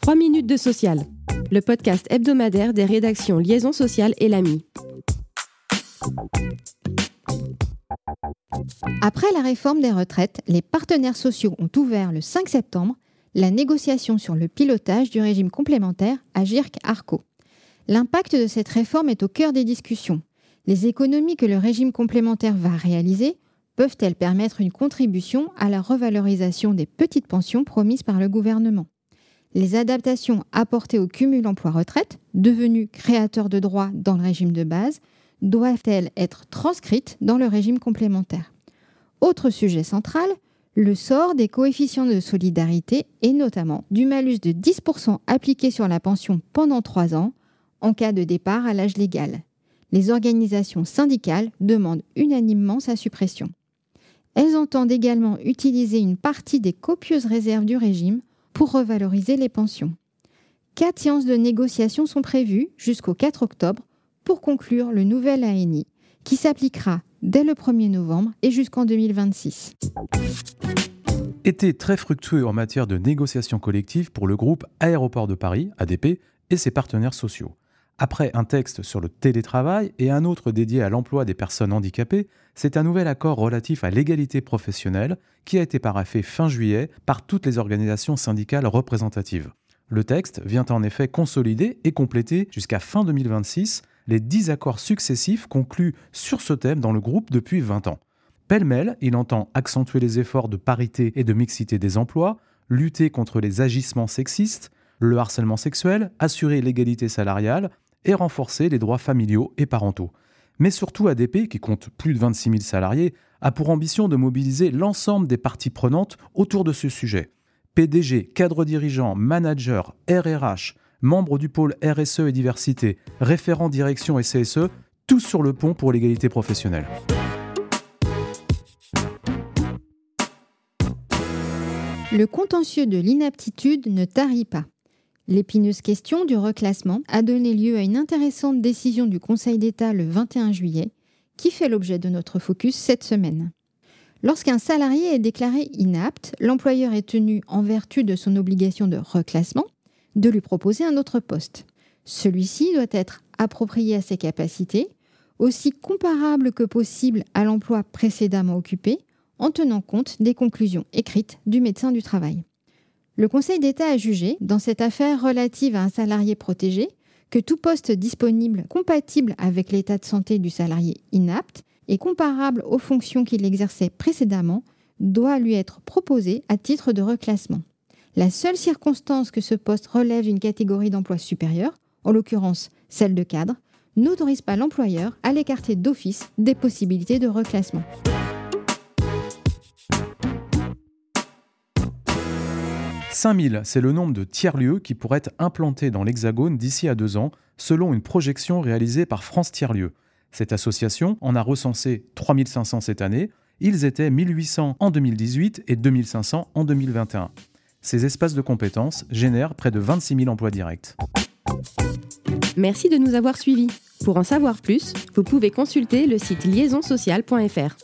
3 minutes de social, le podcast hebdomadaire des rédactions Liaison sociale et l'AMI. Après la réforme des retraites, les partenaires sociaux ont ouvert le 5 septembre la négociation sur le pilotage du régime complémentaire à GIRC-ARCO. L'impact de cette réforme est au cœur des discussions. Les économies que le régime complémentaire va réaliser peuvent-elles permettre une contribution à la revalorisation des petites pensions promises par le gouvernement? Les adaptations apportées au cumul emploi-retraite, devenu créateur de droits dans le régime de base, doivent-elles être transcrites dans le régime complémentaire? Autre sujet central, le sort des coefficients de solidarité et notamment du malus de 10% appliqué sur la pension pendant trois ans en cas de départ à l'âge légal. Les organisations syndicales demandent unanimement sa suppression. Elles entendent également utiliser une partie des copieuses réserves du régime pour revaloriser les pensions. Quatre séances de négociation sont prévues jusqu'au 4 octobre pour conclure le nouvel ANI qui s'appliquera dès le 1er novembre et jusqu'en 2026. Été très fructueux en matière de négociation collective pour le groupe Aéroport de Paris, ADP, et ses partenaires sociaux. Après un texte sur le télétravail et un autre dédié à l'emploi des personnes handicapées, c'est un nouvel accord relatif à l'égalité professionnelle qui a été paraphé fin juillet par toutes les organisations syndicales représentatives. Le texte vient en effet consolider et compléter jusqu'à fin 2026 les dix accords successifs conclus sur ce thème dans le groupe depuis 20 ans. Pêle-mêle, il entend accentuer les efforts de parité et de mixité des emplois, lutter contre les agissements sexistes, le harcèlement sexuel, assurer l'égalité salariale et renforcer les droits familiaux et parentaux. Mais surtout, ADP, qui compte plus de 26 000 salariés, a pour ambition de mobiliser l'ensemble des parties prenantes autour de ce sujet. PDG, cadre dirigeant, manager, RRH, membres du pôle RSE et diversité, référents direction et CSE, tous sur le pont pour l'égalité professionnelle. Le contentieux de l'inaptitude ne tarit pas. L'épineuse question du reclassement a donné lieu à une intéressante décision du Conseil d'État le 21 juillet, qui fait l'objet de notre focus cette semaine. Lorsqu'un salarié est déclaré inapte, l'employeur est tenu, en vertu de son obligation de reclassement, de lui proposer un autre poste. Celui-ci doit être approprié à ses capacités, aussi comparable que possible à l'emploi précédemment occupé, en tenant compte des conclusions écrites du médecin du travail. Le Conseil d'État a jugé, dans cette affaire relative à un salarié protégé, que tout poste disponible compatible avec l'état de santé du salarié inapte et comparable aux fonctions qu'il exerçait précédemment doit lui être proposé à titre de reclassement. La seule circonstance que ce poste relève d'une catégorie d'emploi supérieure, en l'occurrence celle de cadre, n'autorise pas l'employeur à l'écarter d'office des possibilités de reclassement. « 5000, c'est le nombre de tiers-lieux qui pourraient être implantés dans l'Hexagone d'ici à deux ans, selon une projection réalisée par France Tiers-lieux. Cette association en a recensé 3500 cette année. Ils étaient 1800 en 2018 et 2500 en 2021. Ces espaces de compétences génèrent près de 26 000 emplois directs. Merci de nous avoir suivis. Pour en savoir plus, vous pouvez consulter le site liaisonsocial.fr.